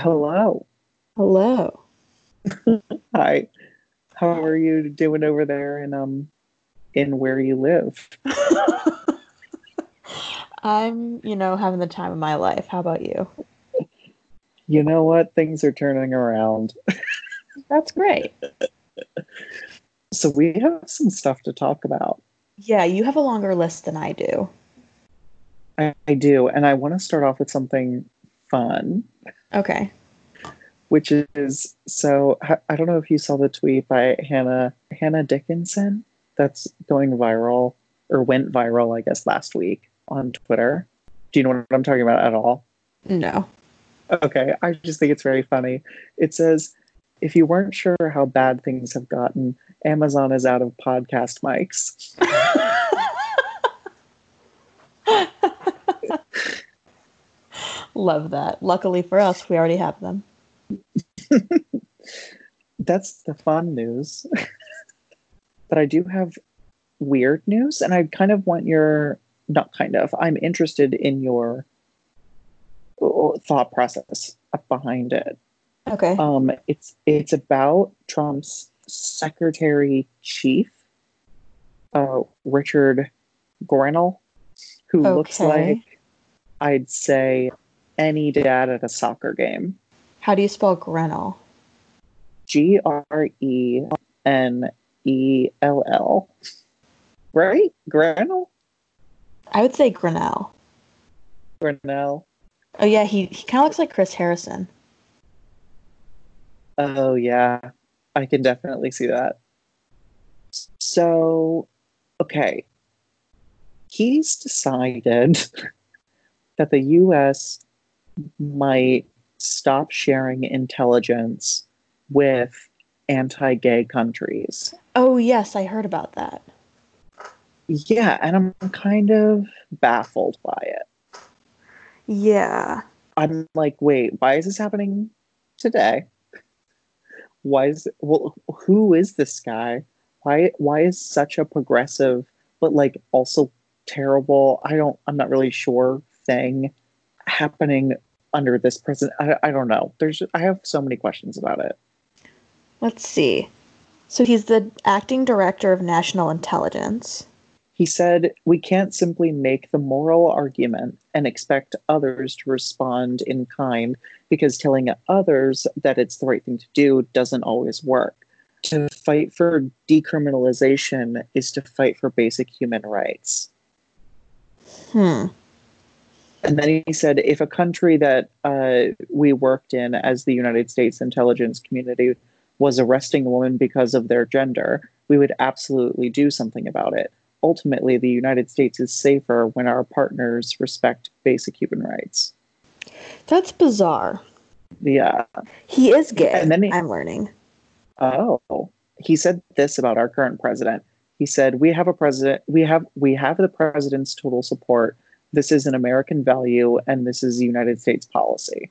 Hello. Hello. Hi. How are you doing over there in um in where you live? I'm, you know, having the time of my life. How about you? You know what? Things are turning around. That's great. So we have some stuff to talk about. Yeah, you have a longer list than I do. I, I do, and I want to start off with something fun, Okay. which is so I don't know if you saw the tweet by Hannah Hannah Dickinson that's going viral or went viral, I guess, last week on Twitter. Do you know what I'm talking about at all? No. Okay, I just think it's very funny. It says, if you weren't sure how bad things have gotten, Amazon is out of podcast mics. Love that. Luckily for us, we already have them. That's the fun news. but I do have weird news, and I kind of want your, not kind of, I'm interested in your uh, thought process behind it. Okay. Um, it's it's about Trump's secretary chief, uh, Richard Grenell, who looks like I'd say any dad at a soccer game. How do you spell Grenell? G R E N E L L. Right? Grenell? I would say Grinnell. Grenell. Oh yeah, he, he kind of looks like Chris Harrison. Oh yeah, I can definitely see that. So, okay, he's decided that the U.S. might stop sharing intelligence with anti-gay countries. Oh yes, I heard about that. Yeah, and I'm kind of baffled by it. Yeah. I'm like, wait, why is this happening today? Why is well, who is this guy? Why why is such a progressive but like also terrible? I don't I'm not really sure thing happening under this president. I, I don't know. There's I have so many questions about it. Let's see. So he's the acting director of national intelligence. He said, We can't simply make the moral argument and expect others to respond in kind because telling others that it's the right thing to do doesn't always work. To fight for decriminalization is to fight for basic human rights. Hmm. And then he said, if a country that uh, we worked in as the United States intelligence community was arresting a woman because of their gender, we would absolutely do something about it. Ultimately, the United States is safer when our partners respect basic human rights. That's bizarre. Yeah. He is gay. And then he- I'm learning. Oh, he said this about our current president. He said, "We have a president. We have we have the president's total support. This is an American value, and this is United States policy."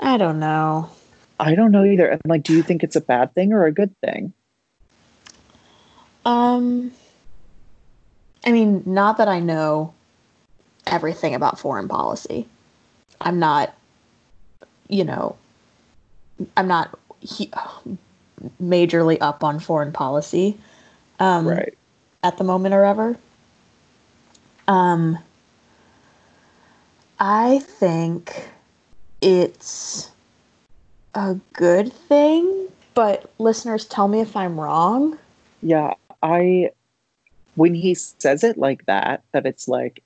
I don't know. I don't know either. And like, do you think it's a bad thing or a good thing? Um, I mean, not that I know everything about foreign policy. I'm not, you know, I'm not he- majorly up on foreign policy um, right. at the moment or ever. Um, I think it's a good thing, but listeners, tell me if I'm wrong. Yeah, I when he says it like that, that it's like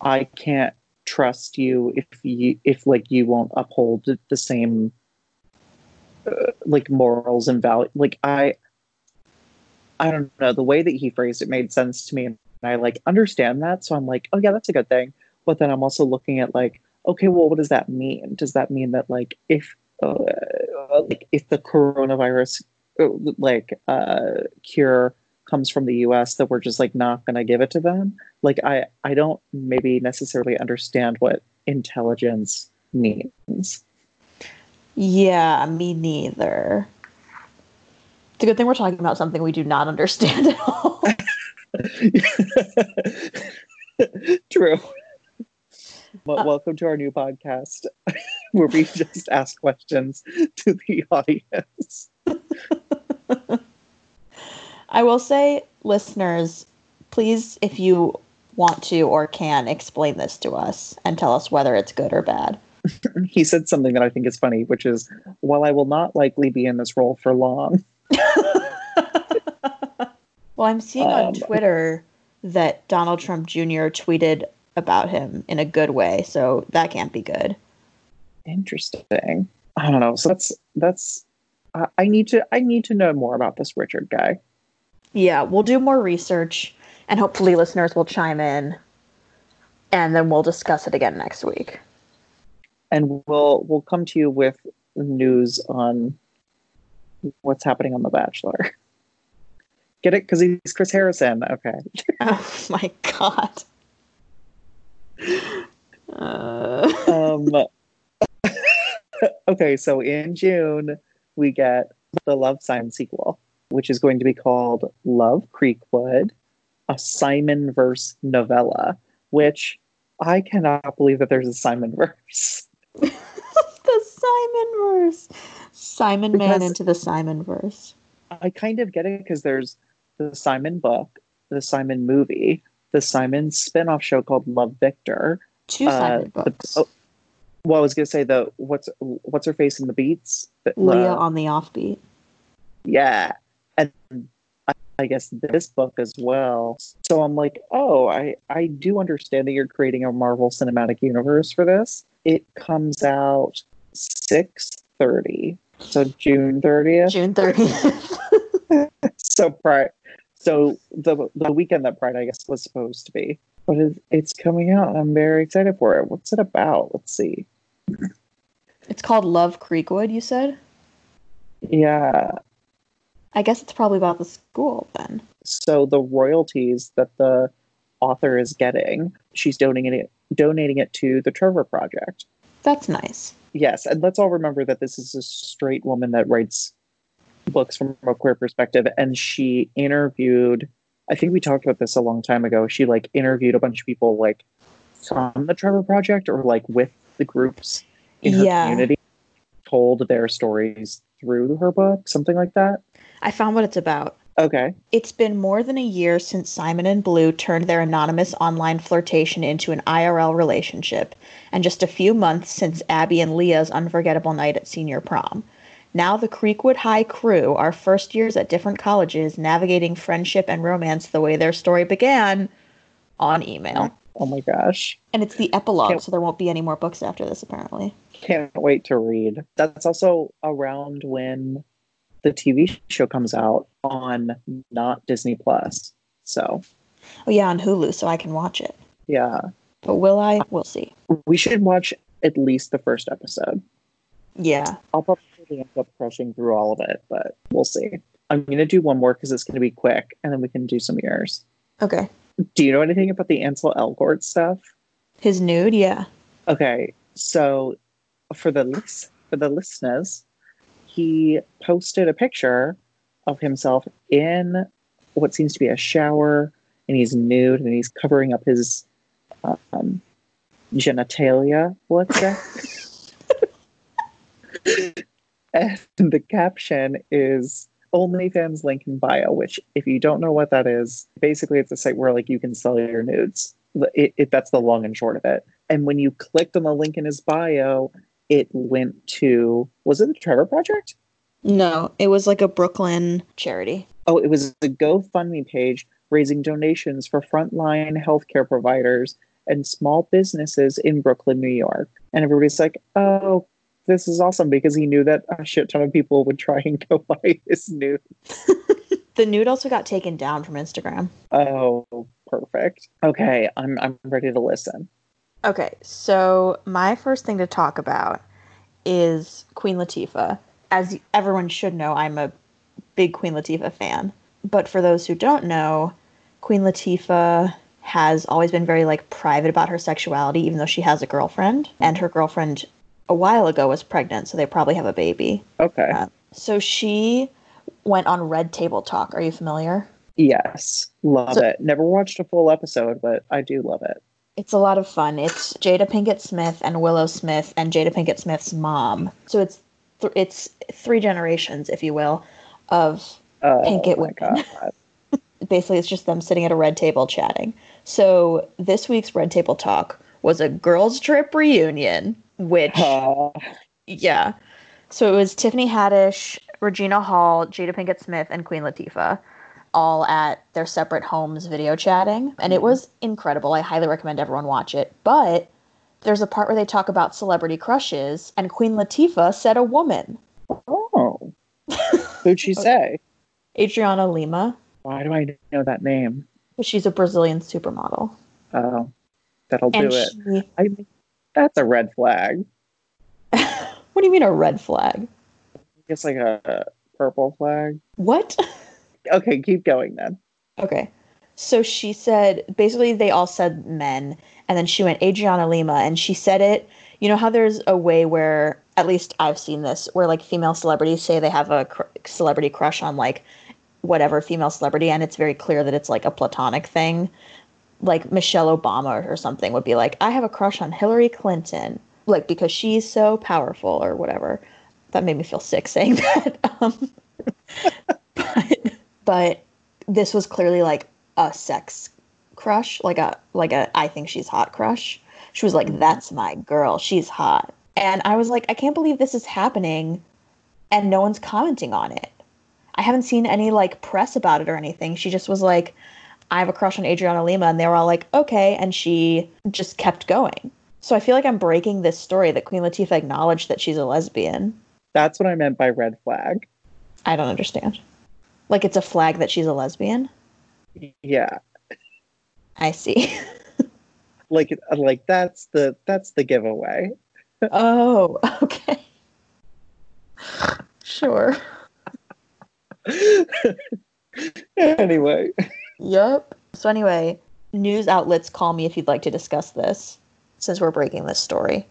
I can't trust you if you if like you won't uphold the same uh, like morals and value. Like I, I don't know the way that he phrased it made sense to me, and I like understand that. So I'm like, oh yeah, that's a good thing. But then I'm also looking at like, okay, well, what does that mean? Does that mean that like if uh, like if the coronavirus uh, like uh cure comes from the US that we're just like not going to give it to them like I I don't maybe necessarily understand what intelligence means Yeah, me neither. It's a good thing we're talking about something we do not understand at all. True. But welcome to our new podcast. where we just ask questions to the audience. I will say, listeners, please, if you want to or can, explain this to us and tell us whether it's good or bad. he said something that I think is funny, which is, "While I will not likely be in this role for long." well, I'm seeing on Um, Twitter that Donald Trump Jr. tweeted about him in a good way, so that can't be good. Interesting. I don't know. So that's that's. I I need to. I need to know more about this Richard guy. Yeah, we'll do more research and hopefully listeners will chime in and then we'll discuss it again next week. and we'll we'll come to you with news on what's happening on The Bachelor. Get it? Because he's Chris Harrison. Okay. Oh my god. Uh, Um, okay, so in June we get the Love Simon sequel, which is going to be called Love Creekwood, a Simon verse novella. Which I cannot believe that there's a Simon verse. the Simon verse. Simon Man into the Simon verse. I kind of get it because there's the Simon book, the Simon movie, the Simon spin-off show called Love Victor. Two Uh, Simon the- books. oh, Well, I was gonna say the what's what's her face in the beats? The- Leah the- on the offbeat. yeah, and I, I guess this book as well. So I'm like, oh, I I do understand that you're creating a Marvel Cinematic Universe for this. It comes out six thirty, so June thirtieth. June 30th. so Pride. So the the weekend that Pride, I guess, was supposed to be, but it, it's coming out. and I'm very excited for it. What's it about? Let's see. it's called Love Creekwood, you said? Yeah. I guess it's probably about the school then. So the royalties that the author is getting, she's donating it donating it to the Trevor Project. That's nice. Yes, and let's all remember that this is a straight woman that writes books from a queer perspective, and she interviewed. I think we talked about this a long time ago. She like interviewed a bunch of people like from the Trevor Project or like with the groups in her Yeah. community, told their stories through her book, something like that. I found what it's about. Okay, It's been more than a year since Simon and Blue turned their anonymous online flirtation into an IRL relationship, and just a few months since Abby and Leah's unforgettable night at senior prom. Now, the Creekwood High crew are first years at different colleges, navigating friendship and romance the way their story began on email. oh my gosh. And it's the epilogue, Can't- so there won't be any more books after this, apparently. Can't wait to read. That's also around when the TV show comes out on not Disney Plus. So, Oh, yeah, on Hulu, so I can watch it. yeah, But will I? We'll see. we should watch at least the first episode. Yeah. I'll end up crushing through all of it, but we'll see. I'm going to do one more because it's going to be quick, and then we can do some yours. Okay. Do you know anything about the Ansel Elgort stuff? His nude? Yeah. Okay, so for the for the listeners, he posted a picture of himself in what seems to be a shower, and he's nude and he's covering up his um, genitalia. Let's say. and the caption is OnlyFans link in bio. Which, if you don't know what that is, basically it's a site where like you can sell your nudes. It, it, that's the long and short of it. And when you clicked on the link in his bio, it went to was it the Trevor Project? No, it was like a Brooklyn charity. Oh, it was the GoFundMe page raising donations for frontline healthcare providers and small businesses in Brooklyn, New York. And everybody's like, "Oh, this is awesome!" Because he knew that a shit ton of people would try and go buy his nude. The nude also got taken down from Instagram. Oh, perfect. Okay, I'm I'm ready to listen. Okay, so my first thing to talk about is Queen Latifah. As everyone should know, I'm a big Queen Latifah fan. But for those who don't know, Queen Latifah has always been very like private about her sexuality even though she has a girlfriend and her girlfriend a while ago was pregnant, so they probably have a baby. Okay. Uh, So she went on Red Table Talk. Are you familiar? yes, love So- it. Never watched a full episode, but I do love it. It's a lot of fun. It's Jada Pinkett Smith and Willow Smith and Jada Pinkett Smith's mom. So it's th- it's three generations, if you will, of Oh, Pinkett women. Basically it's just them sitting at a red table chatting. So this week's red table talk was a girls trip reunion, which Uh, yeah. So it was Tiffany Haddish, Regina Hall, Jada Pinkett Smith, and Queen Latifah, all at their separate homes video chatting, and it was incredible. I highly recommend everyone watch it. But there's a part where they talk about celebrity crushes, and Queen Latifah said a woman, oh. Who'd she say? Adriana Lima, Why do I know that name? she's a Brazilian supermodel, Oh, that'll do it. she. I mean, that's a red flag. what do you mean a red flag? I guess like a, a purple flag. What? Okay, keep going then. Okay. So she said basically they all said men and then she went Adriana Lima and she said it you know how there's a way where at least I've seen this where like female celebrities say they have a cr- celebrity crush on like whatever female celebrity and it's very clear that it's like a platonic thing like Michelle Obama or something would be like I have a crush on Hillary Clinton like because she's so powerful or whatever that made me feel sick saying that um but but this was clearly like a sex crush, like a like a I think she's hot crush. She was like, "That's my girl. She's hot." And I was like, "I can't believe this is happening and no one's commenting on it." I haven't seen any like press about it or anything. She just was like, "I have a crush on Adriana Lima." And they were all like, "Okay." And she just kept going. So I feel like I'm breaking this story that Queen Latifah acknowledged that she's a lesbian. That's what I meant by red flag. I don't understand. Like it's a flag that she's a lesbian? Yeah, I see. like like that's the that's the giveaway. Oh, okay. Sure. anyway, Yep. So anyway, news outlets call me if you'd like to discuss this since we're breaking this story.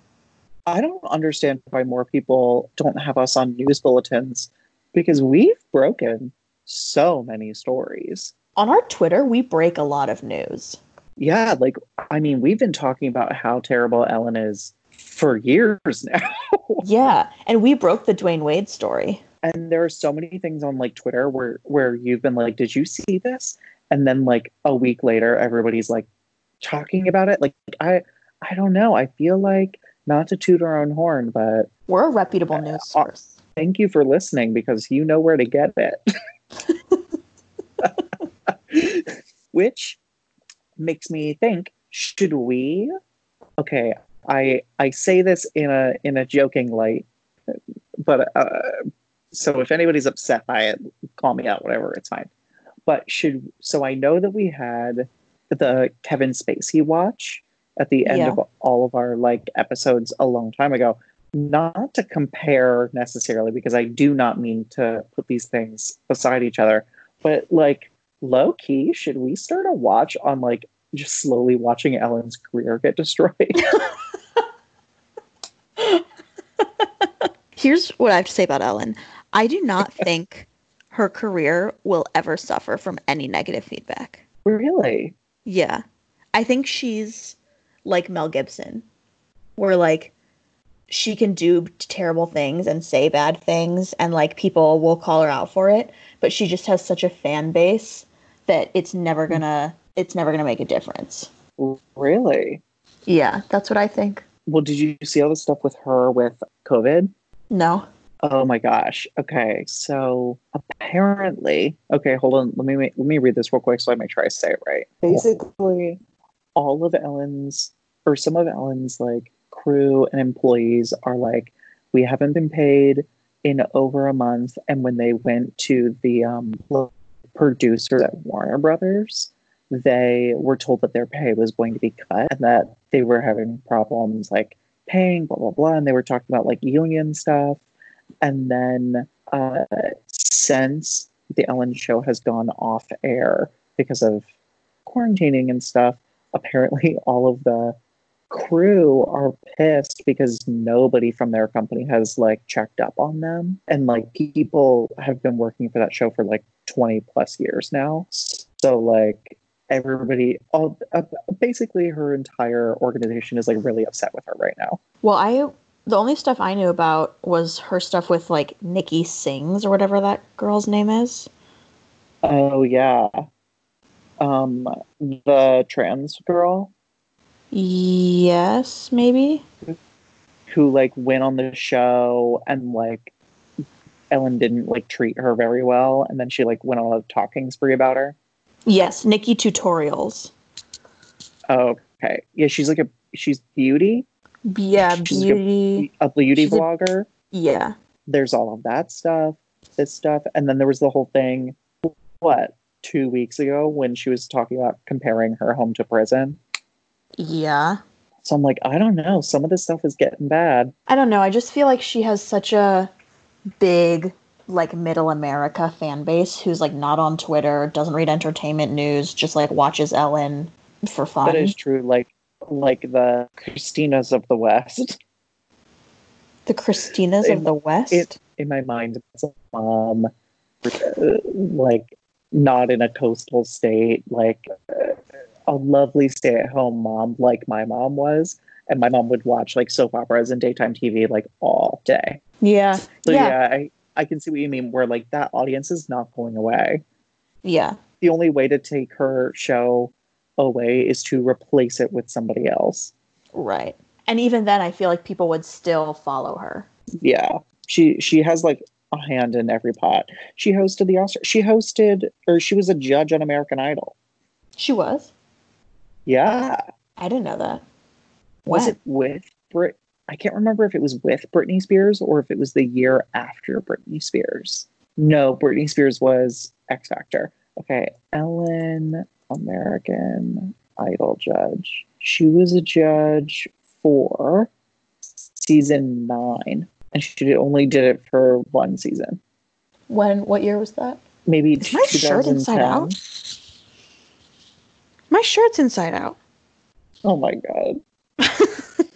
I don't understand why more people don't have us on news bulletins because we've broken so many stories. On our Twitter, we break a lot of news. Yeah, like I mean, we've been talking about how terrible Ellen is for years now. Yeah, and we broke the Dwyane Wade story. and there are so many things on like Twitter where where you've been like, "Did you see this?" And then like a week later, everybody's like talking about it. Like I, I don't know. I feel like not to toot our own horn, but We're a reputable Uh, news source. thank you for listening because you know where to get it. Which makes me think: Should we? Okay, I I say this in a in a joking light, but uh, so if anybody's upset by it, call me out. Whatever, it's fine. But should so I know that we had the Kevin Spacey watch at the end Yeah. of all of our like episodes a long time ago. Not to compare necessarily, because I do not mean to put these things beside each other, but like low key, should we start a watch on like just slowly watching Ellen's career get destroyed? Here's what I have to say about Ellen. I do not think her career will ever suffer from any negative feedback. really? Yeah. I think she's like Mel Gibson, where like she can do terrible things and say bad things, and like people will call her out for it, but she just has such a fan base that it's never gonna it's never gonna make a difference. Really? Yeah, that's what I think. Well, did you see all the stuff with her with COVID? No. Oh my gosh. Okay, so apparently, okay, hold on. Let me let me read this real quick so I make sure I say it right. Basically, all of Ellen's or some of Ellen's like crew and employees are like, we haven't been paid in over a month, and when they went to the um, producer at Warner Brothers, they were told that their pay was going to be cut and that they were having problems like paying, blah blah blah, and they were talking about like union stuff. And then uh, since the Ellen Show has gone off air because of quarantining and stuff, apparently all of the crew are pissed because nobody from their company has like checked up on them and like people have been working for that show for like 20 plus years now so like everybody, all uh, basically her entire organization is like really upset with her right now. Well, I the only stuff I knew about was her stuff with like Nikki Sings or whatever that girl's name is. Oh yeah, um, the trans girl Yes, maybe. who like went on the show and like Ellen didn't like treat her very well, and then she like went on a talking spree about her. Yes, Nikkie Tutorials. Oh, okay, yeah, she's like a she's beauty, Yeah, a- beauty. a beauty She's a- Yeah. there's all of that stuff, this stuff, and then there was the whole thing. What two weeks ago when she was talking about comparing her home to prison? Yeah. So I'm like, I don't know. Some of this stuff is getting bad. I don't know. I just feel like she has such a big, like, middle America fan base who's, like, not on Twitter, doesn't read entertainment news, just, like, watches Ellen for fun. That is true. Like, like the Christinas of the West. the Christinas In- of the West? it- In my mind, it's a mom, uh, like not in a coastal state, like uh, a lovely stay-at-home mom, like my mom was. And my mom would watch like soap operas and daytime TV like all day. yeah. So yeah. yeah, I, I can see what you mean. Where like that audience is not going away. Yeah. The only way to take her show away is to replace it with somebody else. Right. And even then, I feel like people would still follow her. Yeah, she she has like a hand in every pot. She hosted the Oscar. She hosted, or she was a judge on American Idol. She was? Yeah, I didn't know that. was When? it with Brit? I can't remember if it was with Britney Spears or if it was the year after Britney Spears. No, Britney Spears was X Factor. Okay, Ellen, American Idol judge. She was a judge for season nine, and she did, only did it for one season. When? What year was that? Maybe Is my shirt inside out? My shirt's inside out. Oh my god.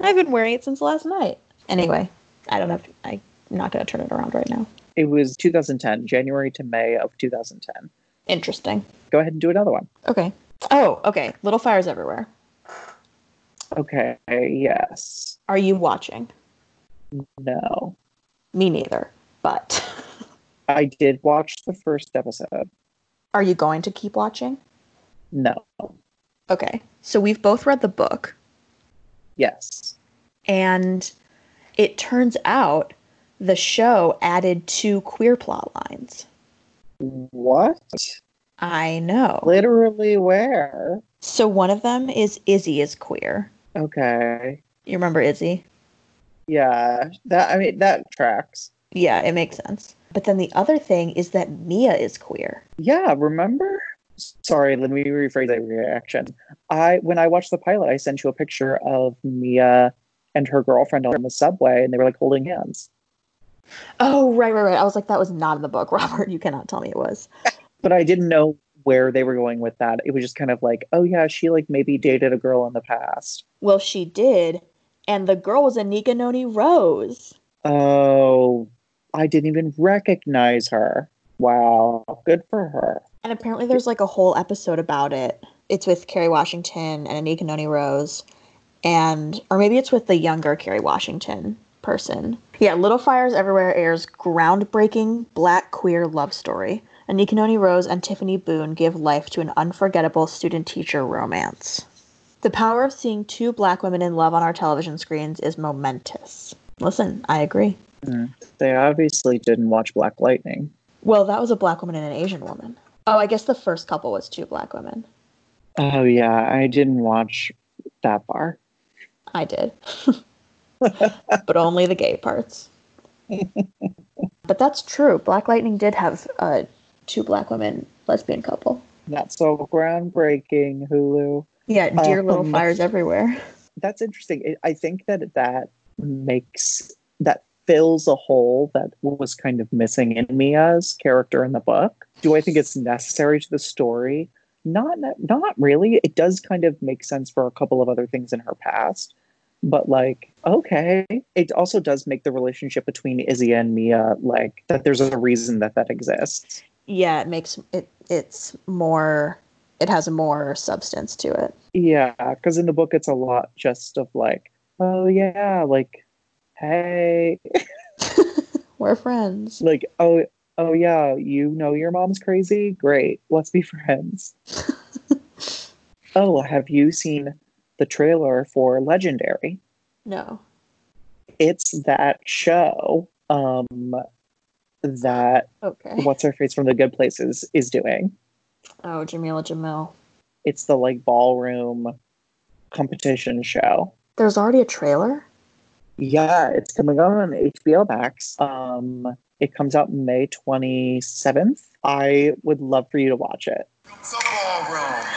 I've been wearing it since last night. Anyway, I don't have. I'm not going to turn it around right now. It was 2010, January to May of 2010. Interesting. Go ahead and do another one. Okay. Oh, okay. Little fires everywhere. Okay, yes. Are you watching? No. Me neither. But I did watch the first episode. are you going to keep watching? No. Okay. So we've both read the book, Yes. and it turns out the show added two queer plot lines. What? I know. Literally where? So one of them is Izzy is queer. Okay. You remember Izzy? Yeah. That I mean that tracks. Yeah, it makes sense. But then the other thing is that Mia is queer. Yeah, remember? Sorry, let me rephrase that reaction. I when I watched the pilot, I sent you a picture of Mia and her girlfriend on the subway and they were like holding hands. Oh, right, right, right. I was like, that was not in the book, Robert. You cannot tell me it was. but I didn't know where they were going with that. It was just kind of like, oh yeah, she like maybe dated a girl in the past. Well, she did, and the girl was Anika Noni Rose. Oh, I didn't even recognize her. Wow, good for her. And apparently, there's like a whole episode about it. It's with Kerry Washington and Anika Noni Rose, and or maybe it's with the younger Kerry Washington person. Yeah, Little Fires Everywhere airs groundbreaking black queer love story. Anika Noni Rose and Tiffany Boone give life to an unforgettable student-teacher romance. The power of seeing two black women in love on our television screens is momentous. Listen, I agree. Mm. They obviously didn't watch Black Lightning. Well, that was a black woman and an Asian woman. Oh, I guess the first couple was two black women. Oh yeah, I didn't watch that far. I did. but only the gay parts. but that's true. Black Lightning did have uh, two black women lesbian couple. That's so groundbreaking, Hulu. Yeah, Dear Little Um, Fires Everywhere. That's interesting. I think that that makes that fills a hole that was kind of missing in Mia's character in the book. Do I think it's necessary to the story? Not not really. It does kind of make sense for a couple of other things in her past. But like, okay. It also does make the relationship between Izzy and Mia like that there's a reason that that exists. Yeah, it makes it it's more it has more substance to it. Yeah, because in the book it's a lot just of like, oh yeah, like, hey, We're friends. like oh oh yeah, you know your mom's crazy. Great, let's be friends. oh, have you seen the trailer for Legendary? No. It's that show um that Okay. what's her face from the Good Places is doing. Oh, Jameela Jamil. It's the like ballroom competition show. There's already a trailer? Yeah, it's coming out on HBO Max. Um, it comes out May 27th. I would love for you to watch it. So ballroom.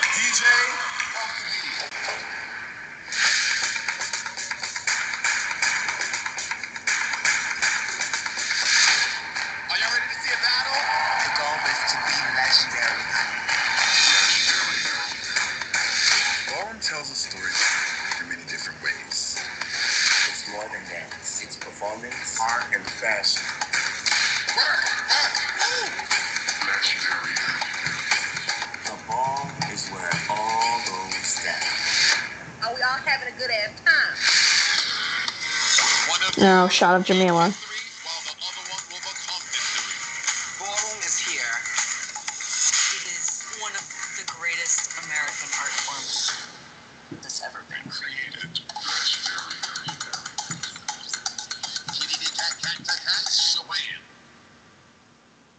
Ever of created.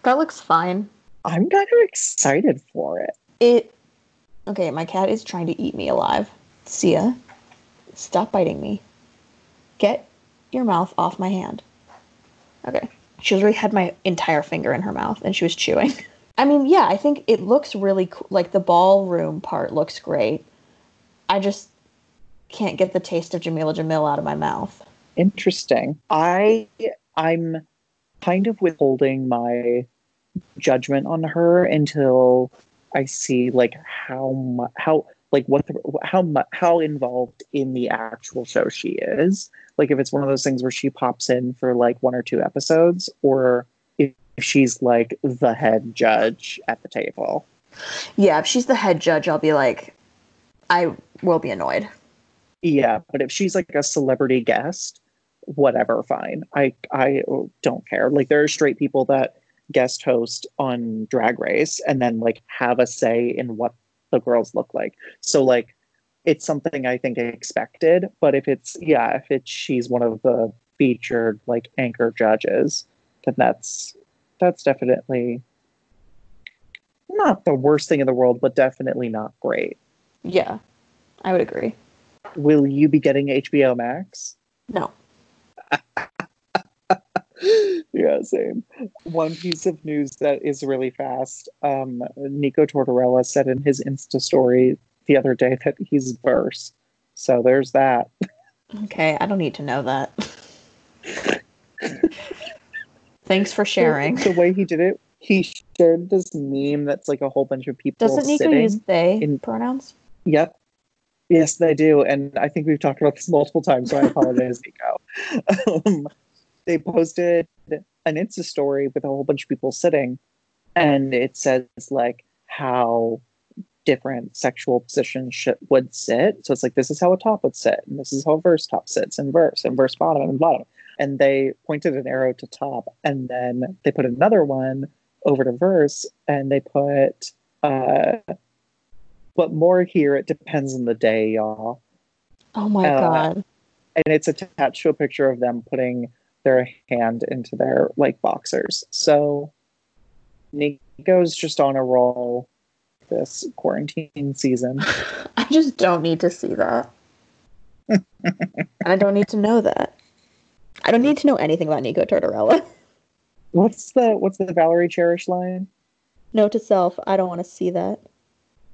That looks fine. I'm kind of excited for it. It. Okay, my cat is trying to eat me alive. Sia, stop biting me. Get your mouth off my hand. Okay. She already had my entire finger in her mouth and she was chewing. I mean, yeah, I think it looks really cool. Like the ballroom part looks great. I just can't get the taste of Jameela Jamil out of my mouth. Interesting. I I'm kind of withholding my judgment on her until I see like how mu- how like what the, how mu- how involved in the actual show she is. Like if it's one of those things where she pops in for like one or two episodes, or if she's like the head judge at the table. Yeah, if she's the head judge, I'll be like, I will be annoyed. Yeah, but if she's like a celebrity guest, whatever, fine. I I don't care. Like there are straight people that guest host on Drag Race and then like have a say in what the girls look like. So like it's something I think expected, but if it's yeah, if it's she's one of the featured like anchor judges, then that's that's definitely not the worst thing in the world, but definitely not great. Yeah, I would agree. Will you be getting HBO Max? No. yeah, same. One piece of news that is really fast. Um, Nico Tortorella said in his Insta story the other day that he's verse. So there's that. Okay, I don't need to know that. Thanks for sharing. The way he did it, he shared this meme that's like a whole bunch of people Doesn't Nico use they in- pronouns? Yep. Yes, they do. And I think we've talked about this multiple times, so I apologize, Nico. Um, they posted an Insta story with a whole bunch of people sitting, and it says like how different sexual positions should, would sit. So it's like this is how a top would sit, and this is how a verse top sits, and verse, and verse bottom, and bottom. And they pointed an arrow to top, and then they put another one over to verse, and they put uh, but more here, it depends on the day, y'all. Oh my Uh, god. And it's attached to a picture of them putting their hand into their like boxers. So Nico's just on a roll this quarantine season. I just don't need to see that. I don't need to know that. I don't need to know anything about Nico Tortorella. What's the what's the Valerie Cherish line? Note to self, I don't want to see that.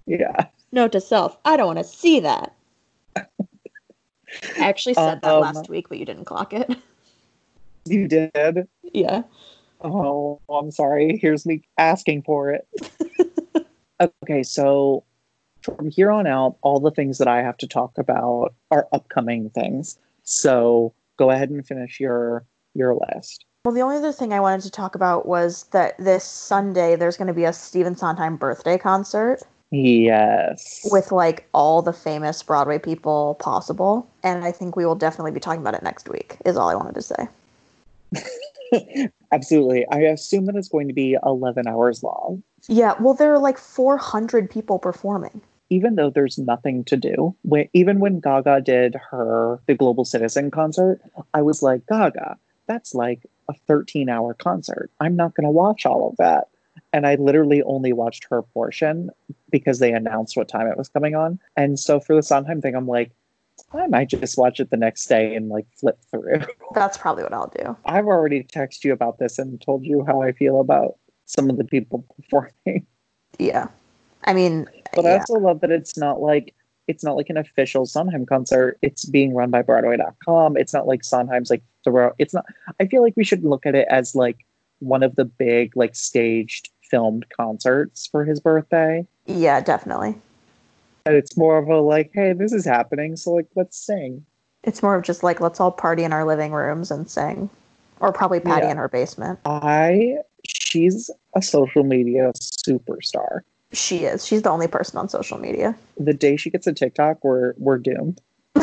Yeah. Note to self, I don't want to see that. I actually said that Um, last week, but you didn't clock it. You did. yeah. Oh, I'm sorry. Here's me asking for it. okay, so from here on out, all the things that I have to talk about are upcoming things. So go ahead and finish your your list. Well, the only other thing I wanted to talk about was that this Sunday there's going to be a Stephen Sondheim birthday concert. Yes. with like all the famous Broadway people possible. And I think we will definitely be talking about it next week, is all I wanted to say. Absolutely. I assume that it's going to be 11 hours long, Yeah, well, there are like 400 people performing. even though there's nothing to do. When, even when Gaga did her The Global Citizen concert, I was like, Gaga, that's like a 13 hour concert. I'm not going to watch all of that. And I literally only watched her portion because they announced what time it was coming on. And so for the Sondheim thing, I'm like, I might just watch it the next day and like flip through. That's probably what I'll do. I've already texted you about this and told you how I feel about some of the people performing. Yeah. I mean, But I also love that it's not like it's not like an official Sondheim concert. It's being run by Broadway.com. It's not like Sondheim's like throw. It's not. I feel like we should look at it as like one of the big like staged filmed concerts for his birthday. yeah, definitely. And it's more of a like, hey, this is happening, so like let's sing. It's more of just like, let's all party in our living rooms and sing. Or probably Patti Yeah. in her basement. I she's a social media superstar. She is. She's the only person on social media. The day she gets a TikTok, we're we're doomed.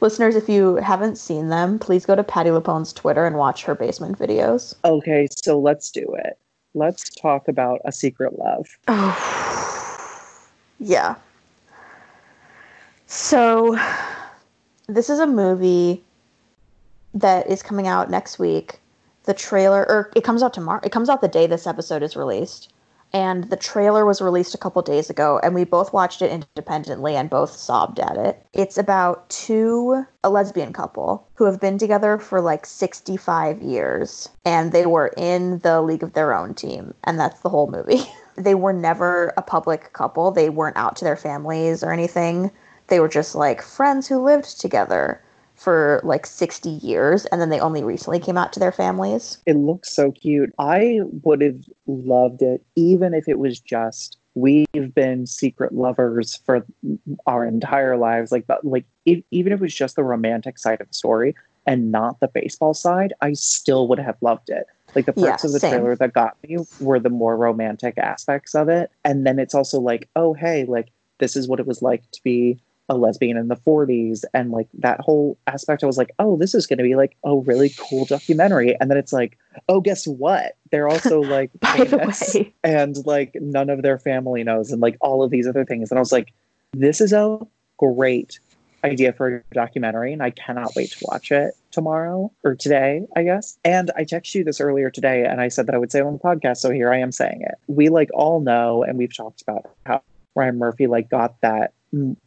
Listeners, if you haven't seen them, please go to Patti LuPone's Twitter and watch her basement videos. Okay, so let's do it. Let's talk about a secret love. Oh, yeah. So, this is a movie that is coming out next week. The trailer, or it comes out tomorrow. It comes out the day this episode is released. And the trailer was released a couple days ago, and we both watched it independently and both sobbed at it. It's about two, a lesbian couple, who have been together for like 65 years, and they were in the League of Their Own team, and that's the whole movie. they were never a public couple, they weren't out to their families or anything. They were just like friends who lived together for like 60 years, and then they only recently came out to their families. It looks so cute. I would have loved it even if it was just we've been secret lovers for our entire lives. Like, but like even if it was just the romantic side of the story and not the baseball side, I still would have loved it. Like the parts Yeah, of the same. trailer that got me were the more romantic aspects of it, and then it's also like, oh hey, like this is what it was like to be a lesbian in the 40s and like that whole aspect i was like oh this is going to be like a really cool documentary. And then it's like oh guess what? They're also like By the way, and like none of their family knows and like all of these other things. And i was like this is a great idea for a documentary and i cannot wait to watch it tomorrow or today i guess. And i texted you this earlier today and i said that i would say it on the podcast so here i am saying it. We like all know and we've talked about how ryan murphy like got that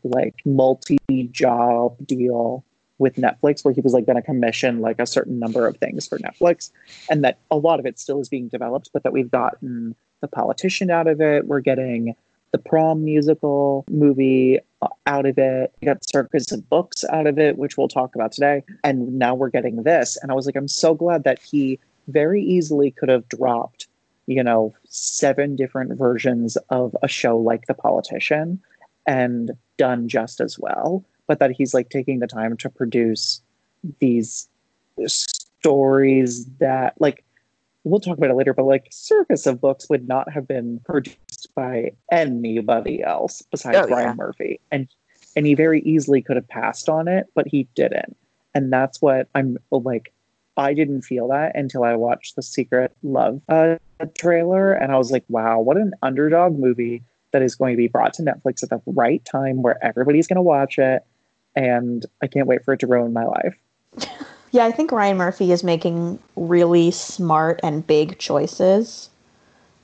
like multi-job deal with netflix where he was like going to commission like a certain number of things for netflix and that a lot of it still is being developed but that we've gotten the politician out of it. We're getting the prom musical movie out of it. We got circus of books out of it which we'll talk about today. And now we're getting this. And i was like i'm so glad that he very easily could have dropped you know seven different versions of a show like the politician and done just as well. But that he's like taking the time to produce these stories that like we'll talk about it later but like circus of books would not have been produced by anybody else besides Oh, yeah. ryan murphy. And and he very easily could have passed on it but he didn't. And that's what i'm like i didn't feel that until i watched the secret love uh, trailer and i was like wow what an underdog movie that is going to be brought to netflix at the right time where everybody's going to watch it and i can't wait for it to ruin my life. Yeah, I think Ryan Murphy is making really smart and big choices,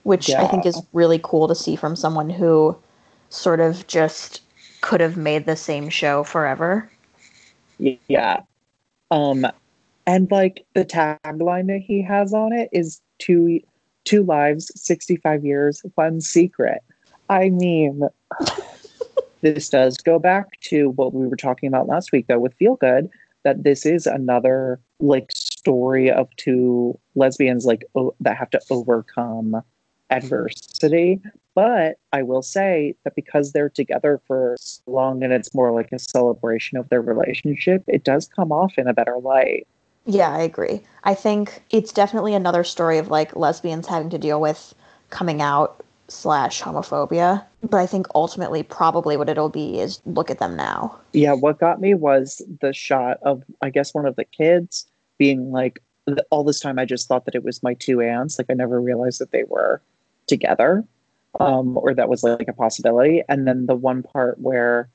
which I think is really cool to see from someone who sort of just could have made the same show forever. Yeah. Um and like the tagline that he has on it is two two lives, 65 years, one secret. I mean this does go back to what we were talking about last week though with Feel Good that this is another like story of two lesbians like o- that have to overcome adversity but I will say that because they're together for so long and it's more like a celebration of their relationship, it does come off in a better light. Yeah, I agree. I think it's definitely another story of like lesbians having to deal with coming out slash homophobia. But I think ultimately, probably what it'll be is look at them now. Yeah, what got me was the shot of, I guess, one of the kids being like, all this time I just thought that it was my two aunts. Like, I never realized that they were together um, or that was like a possibility. And then the one part where,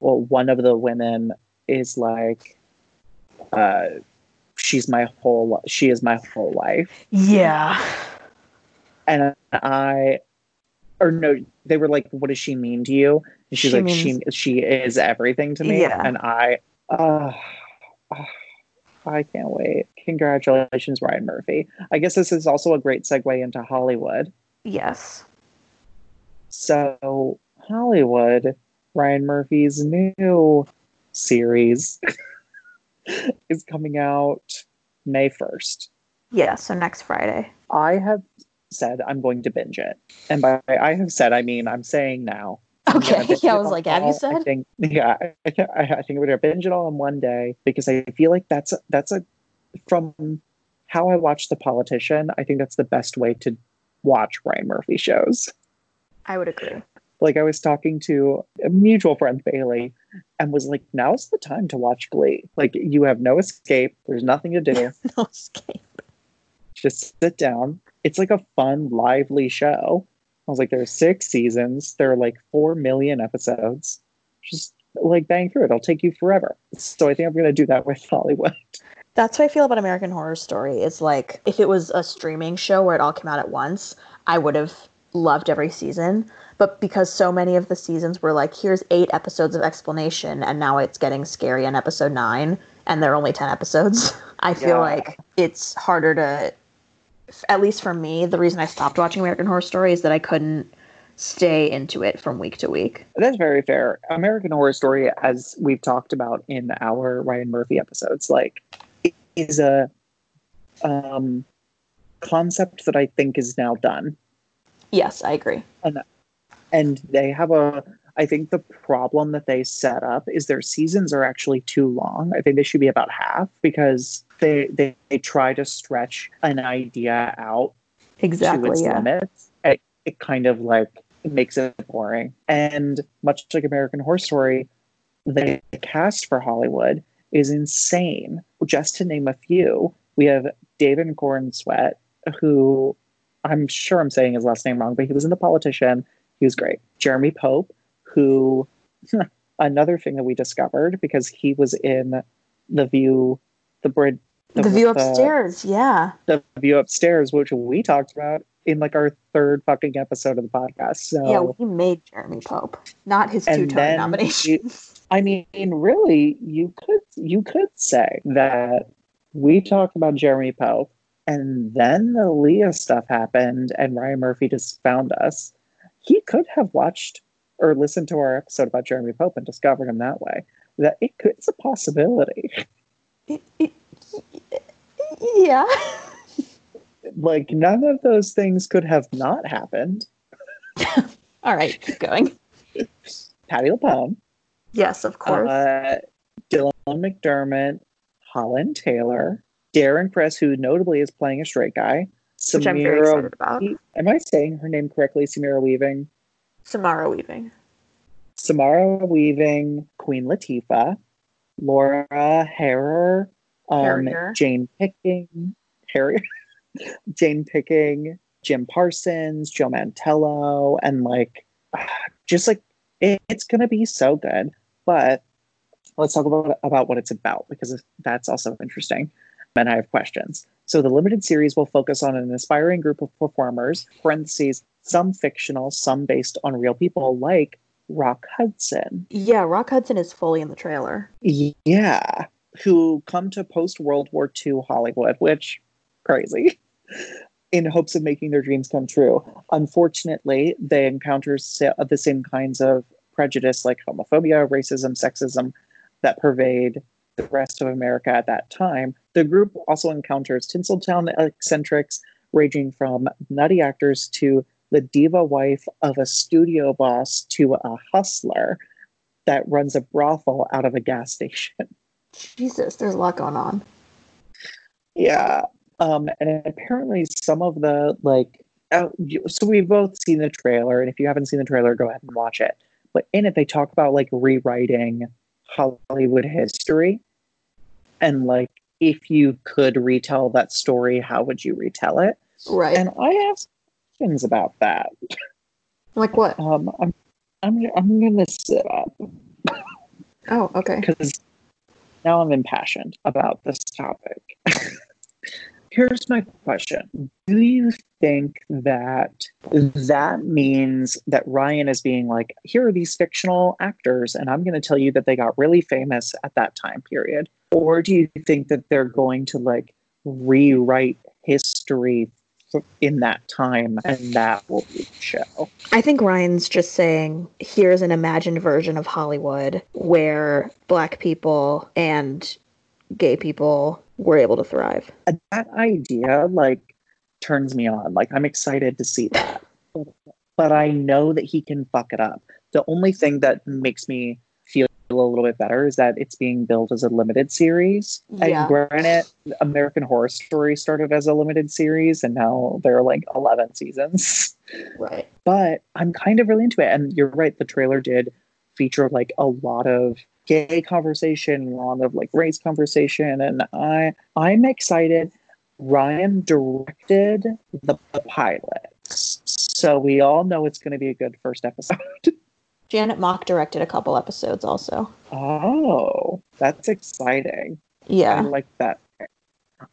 well, one of the women is like, uh, she's my whole, she is my whole life. Yeah. And I, or no, they were like, "What does she mean to you?" And she's She like, means- "She she is everything to me." Yeah. And I, uh, I can't wait. Congratulations, Ryan Murphy. I guess this is also a great segue into Hollywood. Yes. So Hollywood, Ryan Murphy's new series is coming out May first. Yeah. So next Friday. I have said I'm going to binge it. And by I have said, I mean I'm saying now. Okay. Yeah. I was like, have you said? I think, yeah, I, I, I think I'm going to binge it all in one day because I feel like that's a, that's a from how I watch The Politician. I think that's the best way to watch Ryan Murphy shows. I would agree. Like I was talking to a mutual friend Bailey, and was like, "Now's the time to watch Glee. Like you have no escape. There's nothing to do. No escape. just sit down. It's like a fun, lively show. I was like, there's six seasons. There are like four million episodes. Just like bang through it. It'll take you forever. So I think I'm going to do that with Hollywood. That's how I feel about American Horror Story. It's like if it was a streaming show where it all came out at once, I would have loved every season. But because so many of the seasons were like, here's eight episodes of explanation, and now it's getting scary in episode nine, and there are only 10 episodes, I feel Yeah. like it's harder to, at least for me, the reason I stopped watching American Horror Story is that I couldn't stay into it from week to week. That's very fair. American Horror Story, as we've talked about in our Ryan Murphy episodes, like is a um, concept that I think is now done. Yes, I agree. and they have a i think the problem that they set up is their seasons are actually too long i think they should be about half because they they, they try to stretch an idea out to Exactly, its yeah. limits it, it kind of like makes it boring and much like american horror story the cast for hollywood is insane just to name a few we have david Corenswet, who i'm sure i'm saying his last name wrong but he was in the politician he was great. Jeremy Pope, who another thing that we discovered because he was in the view, the bridge, The, view upstairs, yeah. the view upstairs, which we talked about in like our third fucking episode of the podcast. So Yeah, we made Jeremy Pope, not his two And Tony then nominations. I mean, really, you could you could say that we talked about Jeremy Pope, and then the Lea stuff happened, and Ryan Murphy just found us. He could have watched or listened to our episode about Jeremy Pope and discovered him that way. That it could, it's a possibility. It- it- yeah. Like none of those things could have not happened. All right, keep going. Patti LuPone, Yes, of course. uh, Dylan McDermott, Holland Taylor, Darren Criss, who notably is playing a straight guy. which I'm very Samira excited about. Am I saying her name correctly? Samira Weaving. Samara Weaving. Samara Weaving, Queen Latifah, Laura Harrer, um, Harrier. Jake Picking, Harrier, Jake Picking, Jim Parsons, Joe Mantello, and like, just like it- it's gonna be so good. But let's talk about about what it's about because that's also interesting. And I have questions. So the limited series will focus on an aspiring group of performers, parentheses, some fictional, some based on real people, like Rock Hudson. Yeah, Rock Hudson is fully in the trailer. Yeah. Who come to post World War II Hollywood, which crazy, in hopes of making their dreams come true. Unfortunately, they encounter the same kinds of prejudice like homophobia, racism, sexism that pervade the rest of America at that time. The group also encounters Tinseltown eccentrics ranging from nutty actors to the diva wife of a studio boss to a hustler that runs a brothel out of a gas station. Jesus, there's a lot going on. Yeah. Um, and apparently some of the like uh, so we've both seen the trailer, and if you haven't seen the trailer, go ahead and watch it. But in it, they talk about like rewriting Hollywood history, and like if you could retell that story, how would you retell it? Right. And I have questions about that. like what? Um, I'm, I'm, I'm gonna sit up Oh, okay. because now I'm impassioned about this topic. Here's my question. Do you think that that means that Ryan is being like, here are these fictional actors, and I'm going to tell you that they got really famous at that time period? Or do you think that they're going to like rewrite history in that time and that will be the show? I think Ryan's just saying here's an imagined version of Hollywood where black people and gay people were able to thrive. Uh, that idea like turns me on. Like I'm excited to see that. but I know that he can fuck it up. The only thing that makes me feel a little bit better is that it's being billed as a limited series. Yeah. And granted, American Horror Story started as a limited series and now there are like 11 seasons. Right. but I'm kind of really into it. And you're right, the trailer did feature like a lot of gay conversation, a lot of like race conversation, and I I'm excited. Ryan directed the, the pilot, so we all know it's going to be a good first episode. Janet Mock directed a couple episodes also. oh, that's exciting. Yeah. I like that.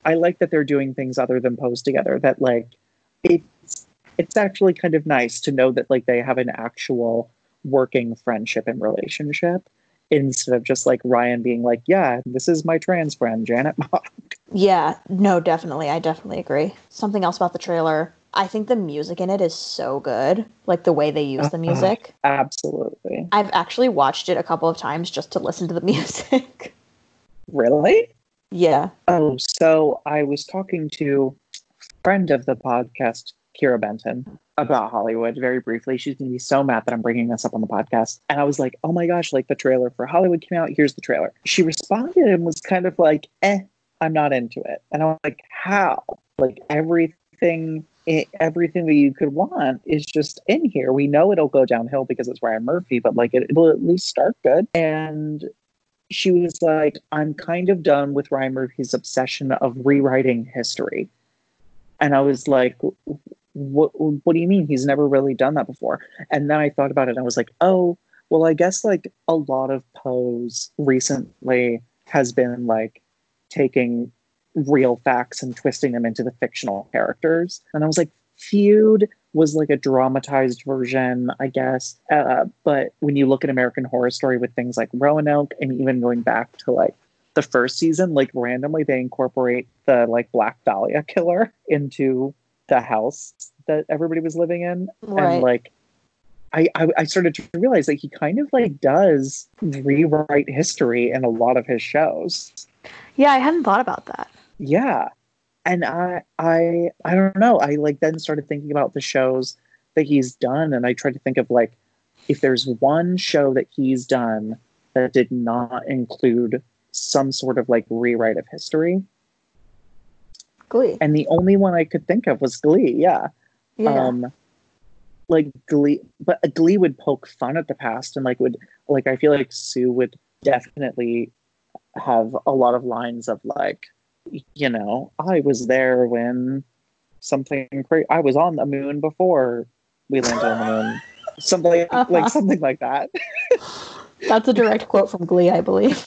I like that they're doing things other than pose together. That like it's it's actually kind of nice to know that like they have an actual working friendship and relationship instead of just like Ryan being like, "Yeah, this is my trans friend, Janet Mock." Yeah, no, definitely. I definitely agree. Something else about the trailer. I think the music in it is so good. Like the way they use the Uh-huh. music. Absolutely. I've actually watched it a couple of times just to listen to the music. Really? yeah. Oh, so I was talking to a friend of the podcast, Kira Benton, about Hollywood very briefly. She's going to be so mad that I'm bringing this up on the podcast. And I was like, oh my gosh, like the trailer for Hollywood came out. Here's the trailer. She responded and was kind of like, eh, I'm not into it. And I'm like, how? Like everything. i- Everything that you could want is just in here. We know it'll go downhill because it's Ryan Murphy, but like it, it'll at least start good. And she was like, I'm kind of done with Ryan Murphy's obsession of rewriting history. And I was like, what, what do you mean? He's never really done that before. And then I thought about it and I was like, oh, well, I guess like a lot of Pose recently has been like taking real facts and twisting them into the fictional characters. And I was like, Feud was like a dramatized version, I guess. Uh, but when you look at American Horror Story with things like Roanoke and even going back to like the first season, like randomly they incorporate the like Black Dahlia killer into the house that everybody was living in. Right. And like I, I I started to realize that he kind of like does rewrite history in a lot of his shows. Yeah, I hadn't thought about that. Yeah. And I I I don't know. I like then started thinking about the shows that he's done and I tried to think of like if there's one show that he's done that did not include some sort of like rewrite of history. Glee. And the only one I could think of was Glee. Yeah. Yeah. Um like Glee but Glee would poke fun at the past and like would like I feel like Sue would definitely have a lot of lines of like you know, I was there when something crazy I was on the moon before we landed on the moon. Something like, like something like that. That's a direct quote from Glee, I believe.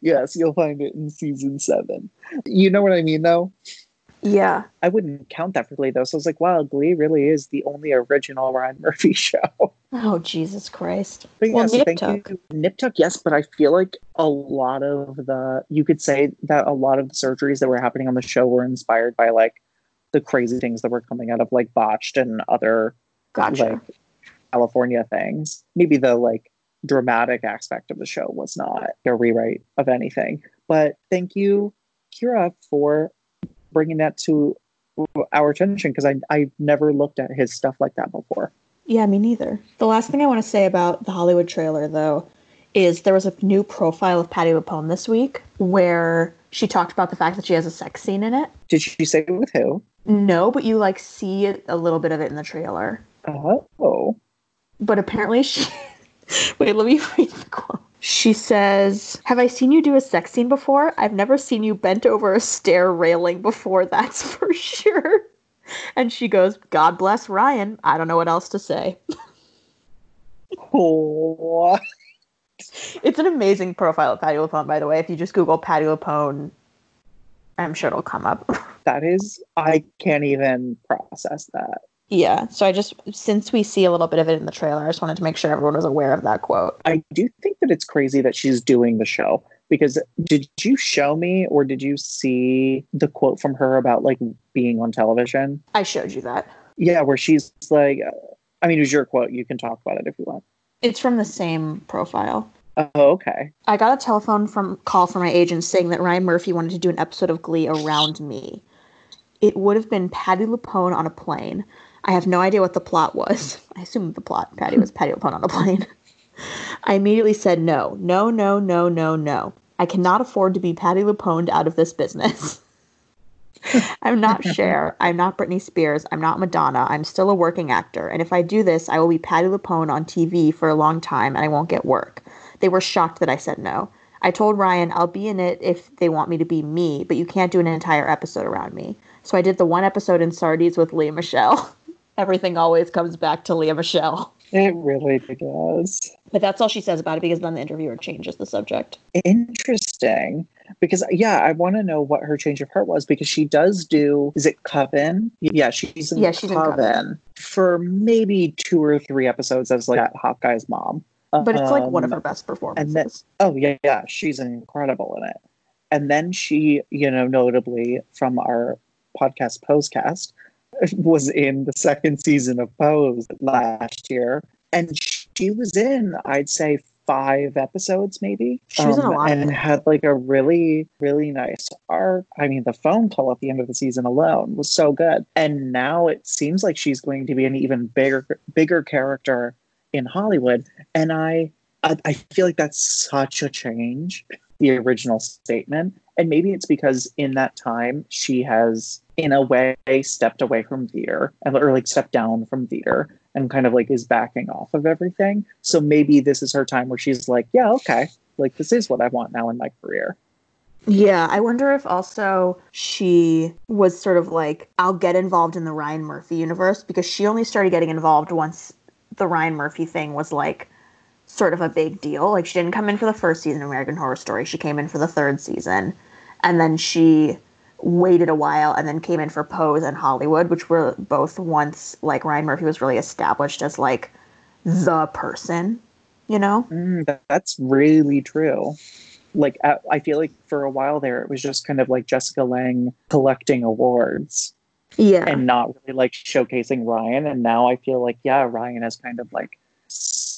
Yes, you'll find it in season seven. You know what I mean though? Yeah. I wouldn't count that for Glee though. So I was like, wow, Glee really is the only original Ryan Murphy show. Oh Jesus Christ. But Well, yes, Nip thank Tuck. you. Nip Tuck, yes, but I feel like a lot of the you could say that a lot of the surgeries that were happening on the show were inspired by like the crazy things that were coming out of like botched and other Gotcha. like California things. Maybe the like dramatic aspect of the show was not a rewrite of anything. But thank you, Kira, for bringing that to our attention because I I never looked at his stuff like that before. Yeah, me neither. The last thing I want to say about the Hollywood trailer, though, is there was a new profile of Patti LuPone this week where she talked about the fact that she has a sex scene in it. Did she say it with who? No, but you like see a little bit of it in the trailer. Oh. But apparently she. Wait, let me read the quote. She says, Have I seen you do a sex scene before? I've never seen you bent over a stair railing before, that's for sure. And she goes, God bless Ryan. I don't know what else to say. Oh. It's an amazing profile of Patti LuPone, by the way. If you just Google Patti LuPone, I'm sure it'll come up. That is, I can't even process that. Yeah. So I just, since we see a little bit of it in the trailer, I just wanted to make sure everyone was aware of that quote. I do think that it's crazy that she's doing the show because did you show me or did you see the quote from her about like being on television? I showed you that. Yeah, where she's like, I mean, it was your quote. You can talk about it if you want. It's from the same profile. Oh, okay. I got a telephone from call from my agent saying that Ryan Murphy wanted to do an episode of Glee around me. It would have been Patti LuPone on a plane. I have no idea what the plot was. I assume the plot Patti was Patti LuPone on a plane. I immediately said no, no, no, no, no, no. I cannot afford to be Patti LuPone out of this business. I'm not Cher. I'm not Britney Spears. I'm not Madonna. I'm still a working actor. And if I do this, I will be Patti LuPone on TV for a long time and I won't get work. They were shocked that I said no. I told Ryan I'll be in it if they want me to be me, but you can't do an entire episode around me. So I did the one episode in Sardi's with Lea Michele. Everything always comes back to Lea Michele. It really does. But that's all she says about it because then the interviewer changes the subject. Interesting. Because yeah, I want to know what her change of heart was because she does do is it Coven? Yeah, she's in Yeah, she's in Coven, Coven. for maybe two or three episodes as like that hot guy's mom. But it's like one of Um, her best performances. and then- Oh yeah, yeah, she's incredible in it. And then she, you know, notably from our podcast Posecast, was in the second season of Pose last year, and she was in, I'd say, five episodes maybe. She was in a um, lot and had like a really, really nice arc. I mean, the phone call at the end of the season alone was so good. And now it seems like she's going to be an even bigger, bigger character in Hollywood. And I, I, I feel like that's such a change. The original statement, and maybe it's because in that time she has, in a way, stepped away from theater and or like stepped down from theater and kind of like is backing off of everything. So maybe this is her time where she's like, yeah, okay, like this is what I want now in my career. Yeah, I wonder if also she was sort of like, I'll get involved in the Ryan Murphy universe because she only started getting involved once the Ryan Murphy thing was like sort of a big deal. Like she didn't come in for the first season of American Horror Story, she came in for the third season. And then she waited a while and then came in for Pose and Hollywood, which were both once like Ryan Murphy was really established as like the person, you know? Mm, that's really true. Like I, I feel like for a while there, it was just kind of like Jessica Lange collecting awards Yeah. and not really like showcasing Ryan. And now I feel like yeah, Ryan has kind of like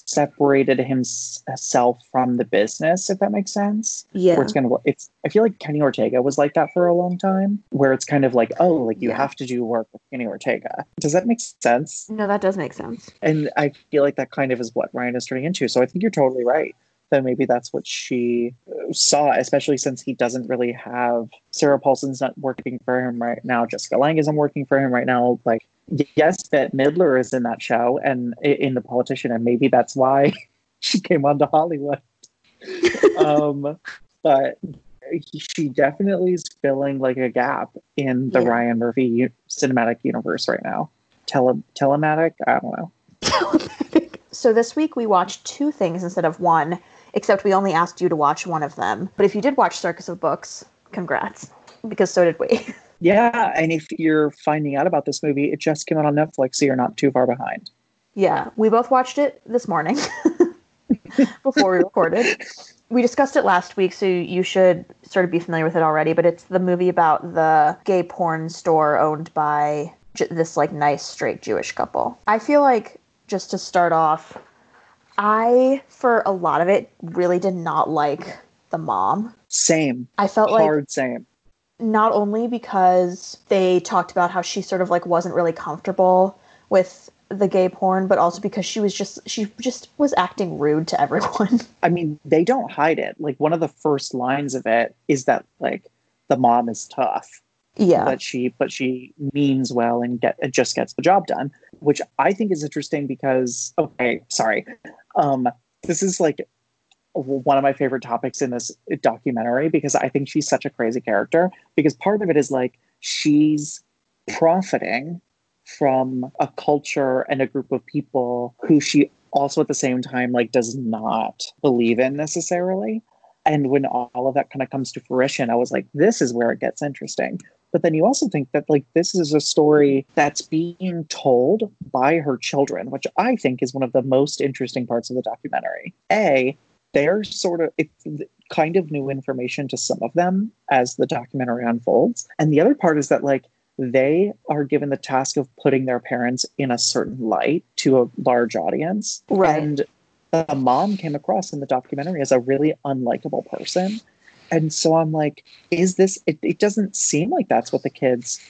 separated himself from the business, if that makes sense. yeah. Where it's kind of it's I feel like Kenny Ortega was like that for a long time, where it's kind of like oh, like you Yeah. have to do work with Kenny Ortega. Does that make sense? no, that does make sense. And I feel like that kind of is what Ryan is turning into. So I think you're totally right. That maybe that's what she saw, especially since he doesn't really have Sarah Paulson's not working for him right now. Jessica Lange isn't working for him right now. Like, yes, Bette Midler is in that show and in The Politician, and maybe that's why she came onto Hollywood. um, but she definitely is filling like a gap in the Yeah. Ryan Murphy cinematic universe right now. Tele- telematic? I don't know. so this week we watched two things instead of one, except we only asked you to watch one of them. But if you did watch Circus of Books, congrats, because so did we. Yeah, and if you're finding out about this movie, it just came out on Netflix, so you're not too far behind. yeah, we both watched it this morning before we recorded. We discussed it last week, so you should sort of be familiar with it already. But it's the movie about the gay porn store owned by j- this like nice straight Jewish couple. I feel like just to start off, I for a lot of it really did not like the mom. Same, I felt like hard same. Not only because they talked about how she sort of like wasn't really comfortable with the gay porn, but also because she was just she just was acting rude to everyone. I mean, they don't hide it. Like one of the first lines of it is that like the mom is tough. Yeah. but she but she means well and get it just gets the job done which i think is interesting because okay sorry um this is like one of my favorite topics in this documentary because i think she's such a crazy character because part of it is like she's profiting from a culture and a group of people who she also at the same time like does not believe in necessarily. And when all of that kind of comes to fruition i was like this is where it gets interesting. But then you also think that like this is a story that's being told by her children which i think is one of the most interesting parts of the documentary. A they're sort of it's kind of new information to some of them as the documentary unfolds. And the other part is that like they are given the task of putting their parents in a certain light to a large audience. Right. and the mom came across in the documentary as a really unlikable person. And so i'm like is this it, it doesn't seem like that's what the kids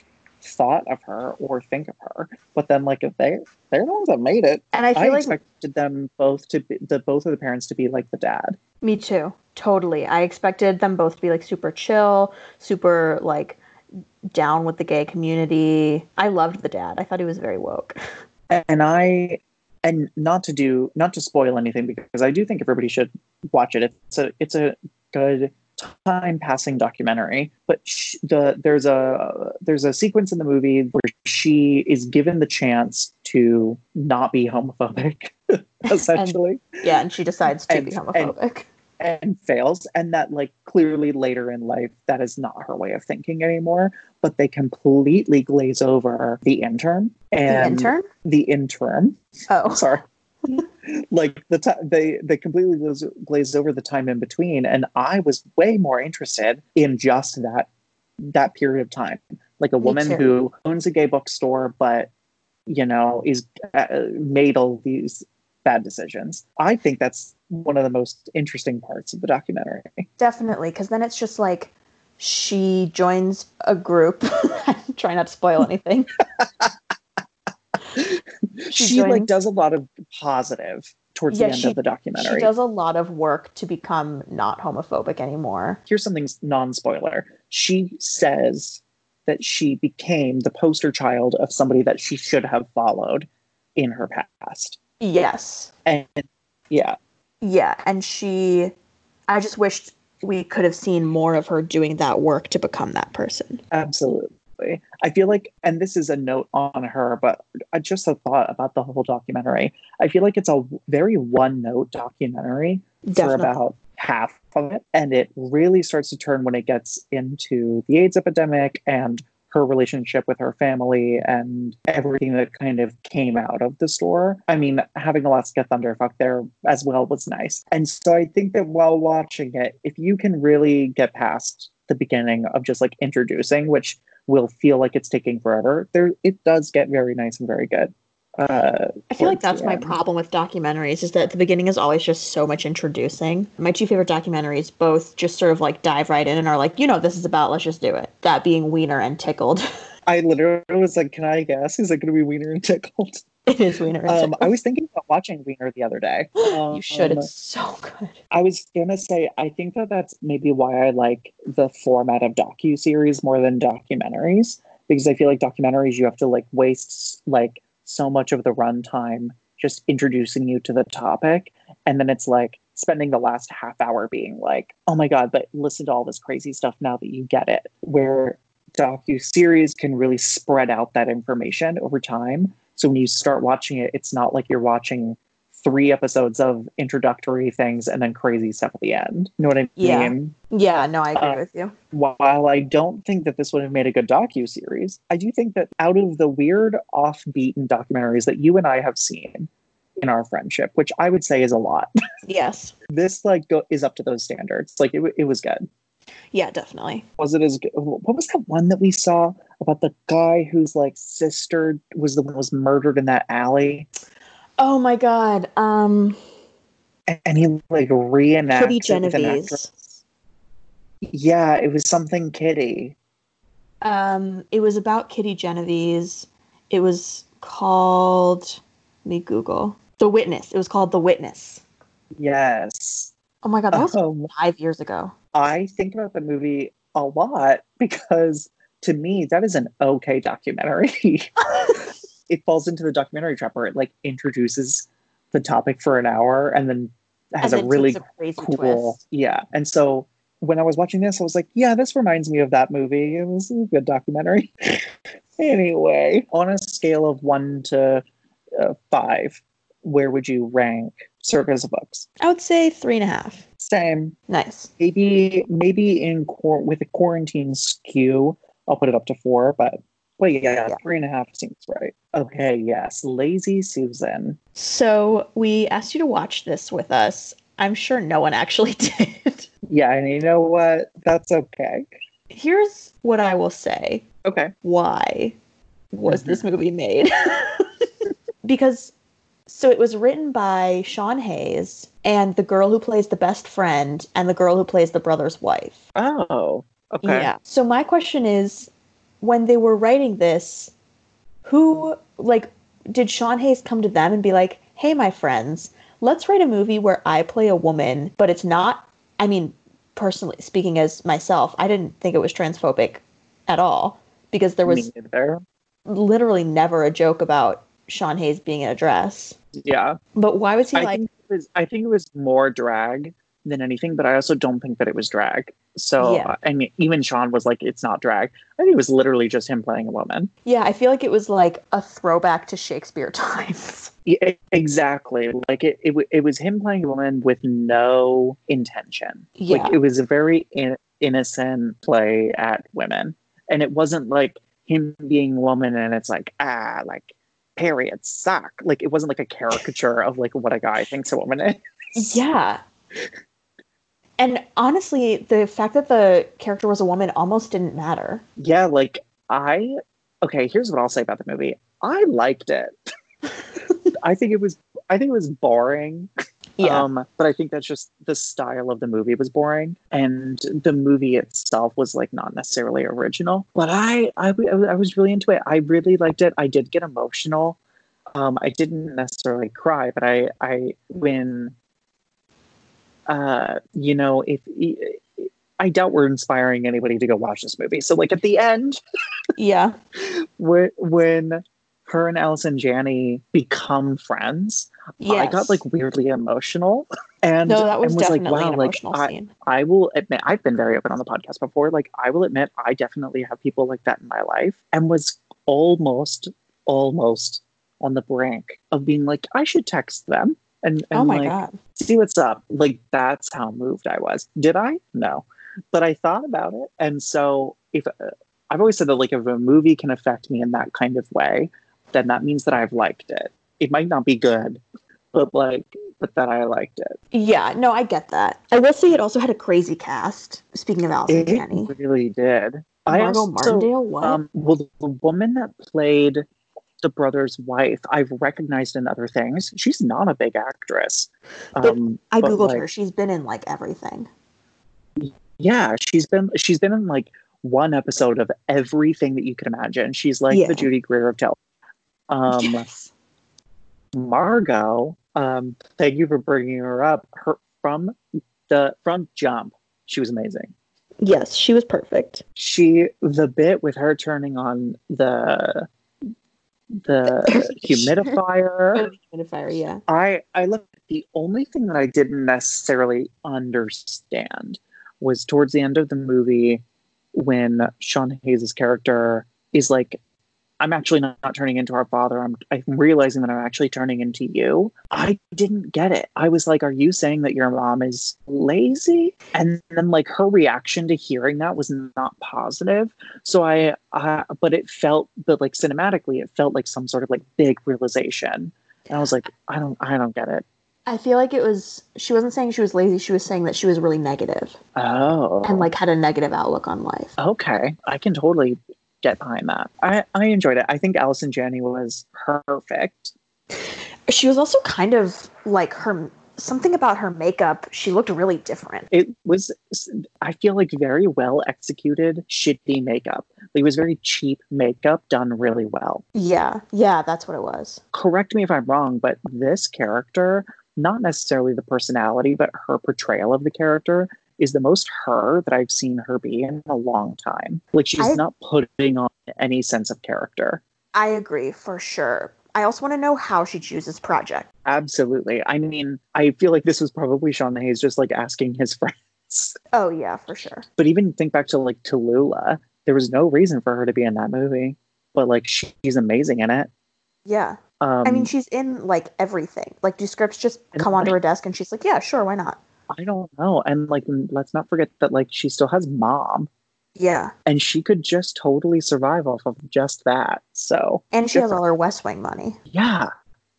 thought of her or think of her but then like if they they're the ones that made it And I i, like expected them both to be the both of the parents to be like the dad Me too. Totally. I expected them both to be like super chill, super like down with the gay community. I loved the dad. I thought he was very woke. and i and not to do not to spoil anything because i do think everybody should watch it it's a it's a good time passing documentary but sh- the there's a there's a sequence in the movie where she is given the chance to not be homophobic essentially Yeah, and she decides to And- be homophobic. and fails and that like clearly later in life that is not her way of thinking anymore but they completely glaze over the intern the and intern? the interim Oh. sorry like the time they they completely glaze, glazed over the time in between and i was way more interested in just that that period of time like a Me woman too. who owns a gay bookstore but you know is uh, made all these bad decisions i think that's one of the most interesting parts of the documentary Definitely, because then it's just like she joins a group. Try not to spoil anything. She she, like does a lot of positive towards Yeah, the end she- of the documentary. She does a lot of work to become not homophobic anymore. here's something non-spoiler. She says that she became the poster child of somebody that she should have followed in her past. Yes. And yeah, Yeah, and she I just wished we could have seen more of her doing that work to become that person. absolutely. I feel like, and this is a note on her, but I just a thought about the whole documentary. I feel like it's a very one-note documentary for about half of it, and it really starts to turn when it gets into the AIDS epidemic and her relationship with her family and everything that kind of came out of the store. I mean, having Alaska Thunderfuck there as well was nice. And so I think that while watching it, if you can really get past the beginning of just like introducing, which will feel like it's taking forever, there it does get very nice and very good. Uh, I feel like that's my end. problem with documentaries is that the beginning is always just so much introducing. My two favorite documentaries both just sort of like dive right in and are like, you know, this is about, let's just do it. That being Wiener and Tickled. I literally was like, "Can I guess? Is it going to be Wiener and Tickled?" it is Wiener Um, I was thinking about watching Wiener the other day. you should. Um, It's so good. I was gonna say I think that that's maybe why I like the format of docu series more than documentaries because I feel like documentaries you have to like waste like so much of the runtime just introducing you to the topic, and then it's like spending the last half hour being like, oh my god, but listen to all this crazy stuff now that you get it. Where docu series can really spread out that information over time. So when you start watching it, it's not like you're watching three episodes of introductory things and then crazy stuff at the end. You know what I mean? Yeah, Yeah, no, I agree uh, with you. While I don't think that this would have made a good docu series, I do think that out of the weird, off-beaten documentaries that you and I have seen in our friendship, which I would say is a lot, Yes. this like go- is up to those standards. Like it, w- it was good. Yeah, definitely. Was it as good? What was that one that we saw about the guy whose like sister was the one was murdered in that alley? Oh my god. Um and he like reenacts Kitty it Genovese. Yeah, it was something Kitty. Um, it was about Kitty Genovese. It was called. Let me Google the Witness. It was called The Witness. Yes. Oh my god, that was Um, five years ago. I think about the movie a lot because to me, that is an okay documentary. it falls into the documentary trap where it like introduces the topic for an hour and then has And a really a cool twist. yeah and so when i was watching this i was like yeah this reminds me of that movie it was a good documentary anyway on a scale of one to uh, five where would you rank circus of books I would say three and a half. Same Nice. maybe maybe in quar- with a quarantine skew i'll put it up to four but but yeah, Yeah. three and a half seems right okay yes lazy susan So we asked you to watch this with us. I'm sure no one actually did. yeah and you know what that's okay Here's what I will say. okay Why was mm-hmm. this movie made? because so it was written by Sean Hayes and the girl who plays the best friend and the girl who plays the brother's wife. oh okay Yeah. So my question is when they were writing this, who like did Sean Hayes come to them and be like, "Hey my friends, let's write a movie where I play a woman, but it's not I mean, personally speaking as myself, I didn't think it was transphobic at all because there was literally never a joke about Sean Hayes being in a dress. yeah But why was he I like think it was I think it was more drag than anything, but I also don't think that it was drag. So Yeah. I mean, even Sean was like, "It's not drag." I think it was literally just him playing a woman. Yeah, I feel like it was like a throwback to Shakespeare times. Yeah, exactly. Like it, it, it was him playing a woman with no intention. Yeah. Like it was a very in- innocent play at women, and it wasn't like him being a woman and it's like ah like periods suck. Like it wasn't like a caricature of like what a guy thinks a woman is. Yeah. And honestly, the fact that the character was a woman almost didn't matter. yeah like i okay here's what i'll say about the movie i liked it i think it was i think it was boring um but i think that's just the style of the movie was boring and the movie itself was like not necessarily original. But I, I, I was really into it. I really liked it. I did get emotional. Um i didn't necessarily cry but i i when uh you know if I doubt we're inspiring anybody to go watch this movie. So, like at the end, yeah. when when her and Allison Janney become friends, I got like weirdly emotional, and no, that was, and was like, wow, like I. I will admit I've been very open on the podcast before. Like I will admit I definitely have people like that in my life, and was almost almost on the brink of being like I should text them and, and Oh my like god. see what's up. Like that's how moved I was. Did I? No, but I thought about it, and so if uh, I've always said that, like if a movie can affect me in that kind of way, then that means that I've liked it. It might not be good, but like, but that I liked it. Yeah, no, I get that. I will say it also had a crazy cast. Speaking of Allison It Janney. really did. I Margo also, Martindale, what? Um, well, the, woman that played the brother's wife, I've recognized in other things. She's not a big actress. Um, I googled like, her. She's been in like everything. Yeah, she's been she's been in like one episode of everything that you can imagine. She's like Yeah. the Judy Greer of television. Um, yes. Margo, um, thank you for bringing her up. Her from the from Jump, she was amazing. Yes, she was perfect. She the bit with her turning on the the humidifier. Humidifier, yeah. I I looked. The only thing that I didn't necessarily understand was towards the end of the movie when Sean Hayes' character is like, "I'm actually not, not turning into our father. I'm I'm realizing that I'm actually turning into you." I didn't get it. I was like, "Are you saying that your mom is lazy?" And then like her reaction to hearing that was not positive. So I, I but it felt, but like cinematically, it felt like some sort of like big realization. And I was like, I don't, I don't get it. I feel like it was she wasn't saying she was lazy, she was saying that she was really negative Oh, and like had a negative outlook on life. okay, I can totally get behind that. I, I enjoyed it. I think Allison Janney was perfect. She was also kind of like her something about her makeup, she looked really different. It was, I feel like, very well executed, shitty makeup. Like, it was very cheap makeup done really well. Yeah, yeah, that's what it was. Correct me if I'm wrong, but this character, not necessarily the personality, but her portrayal of the character, is the most her that I've seen her be in a long time. Like she's I- not putting on any sense of character. I agree for sure. I also want to know how she chooses project. Absolutely. I mean, I feel like this was probably Sean Hayes just like asking his friends. Oh yeah, for sure. But even think back to like Tallulah, there was no reason for her to be in that movie, but like she's amazing in it. Yeah. Um, I mean, she's in like everything. Like, do scripts just come onto her desk and she's like, yeah, sure, why not? I don't know, and like let's not forget that like she still has mom, Yeah. and she could just totally survive off of just that. So And she has all her West Wing money. yeah,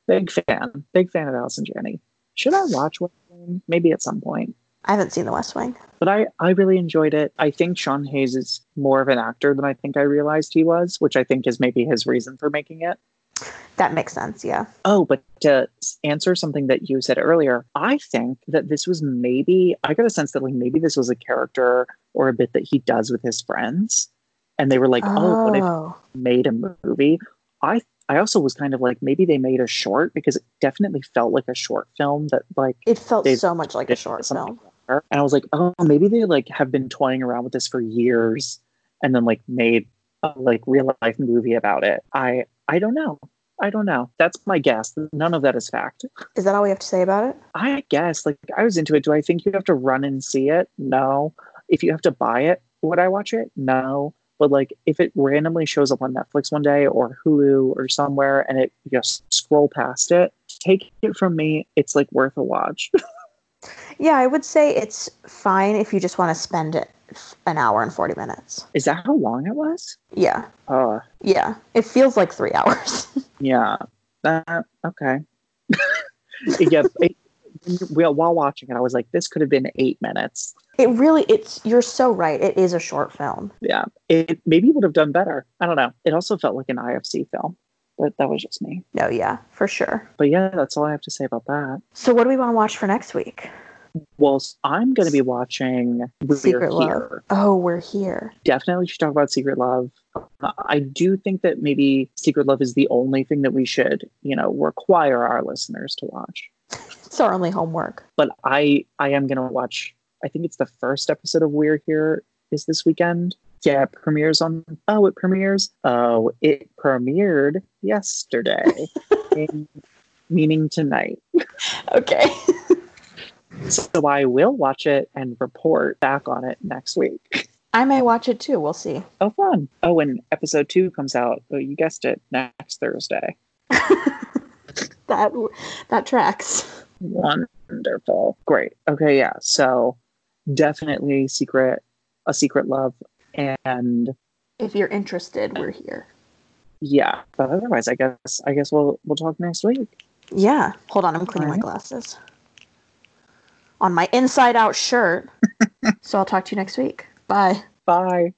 big fan, big fan of Allison Janney. Should I watch West Wing? Maybe at some point. I haven't seen the West Wing. But I, I really enjoyed it. I think Sean Hayes is more of an actor than I think I realized he was, which I think is maybe his reason for making it. That makes sense. Yeah. Oh, but to answer something that you said earlier, I think that this was maybe, I got a sense that like maybe this was a character or a bit that he does with his friends. And they were like, oh, what if Oh. made a movie? I I also was kind of like maybe they made a short because it definitely felt like a short film that like It felt so much like a short film. and I was like, oh, maybe they like have been toying around with this for years and then like made a like real life movie about it. I I don't know. I don't know. That's my guess. None of that is fact. Is that all we have to say about it? I guess like I was into it. Do I think you have to run and see it? No. If you have to buy it, would I watch it? No. But like if it randomly shows up on Netflix one day or Hulu or somewhere and it you just scroll past it, take it from me, it's like worth a watch. Yeah, I would say it's fine if you just want to spend it an hour and 40 minutes. is that how long it was? Yeah. Uh Yeah. It feels like three hours. Yeah. That okay. yeah. It, while watching it, I was like, this could have been eight minutes. it really, it's, you're so right. It is a short film. Yeah. It maybe would have done better. I don't know. It also felt like an IFC film, but that was just me. No, yeah, for sure. But yeah, that's all I have to say about that. So, what do we want to watch for next week? Well, I'm going to be watching We're Secret Love. Here. Oh, we're here. Definitely should talk about Secret Love. I do think that maybe Secret Love is the only thing that we should, you know, require our listeners to watch. It's our only homework. but I I am gonna watch. I think it's the first episode of We're Here is this weekend. Yeah, it premieres on. Oh, it premieres. Oh, it premiered yesterday, in- meaning tonight. Okay. So I will watch it and report back on it next week. I may watch it too. We'll see. Oh, fun! Oh, and episode two comes out. Oh, you guessed it, next Thursday. That that tracks. Wonderful. Great. Okay, yeah. So definitely secret a secret love and If you're interested, we're here. yeah. But otherwise I guess I guess we'll we'll talk next week. Yeah. Hold on, I'm cleaning my glasses. On my inside out shirt. so I'll talk to you next week. Bye. Bye.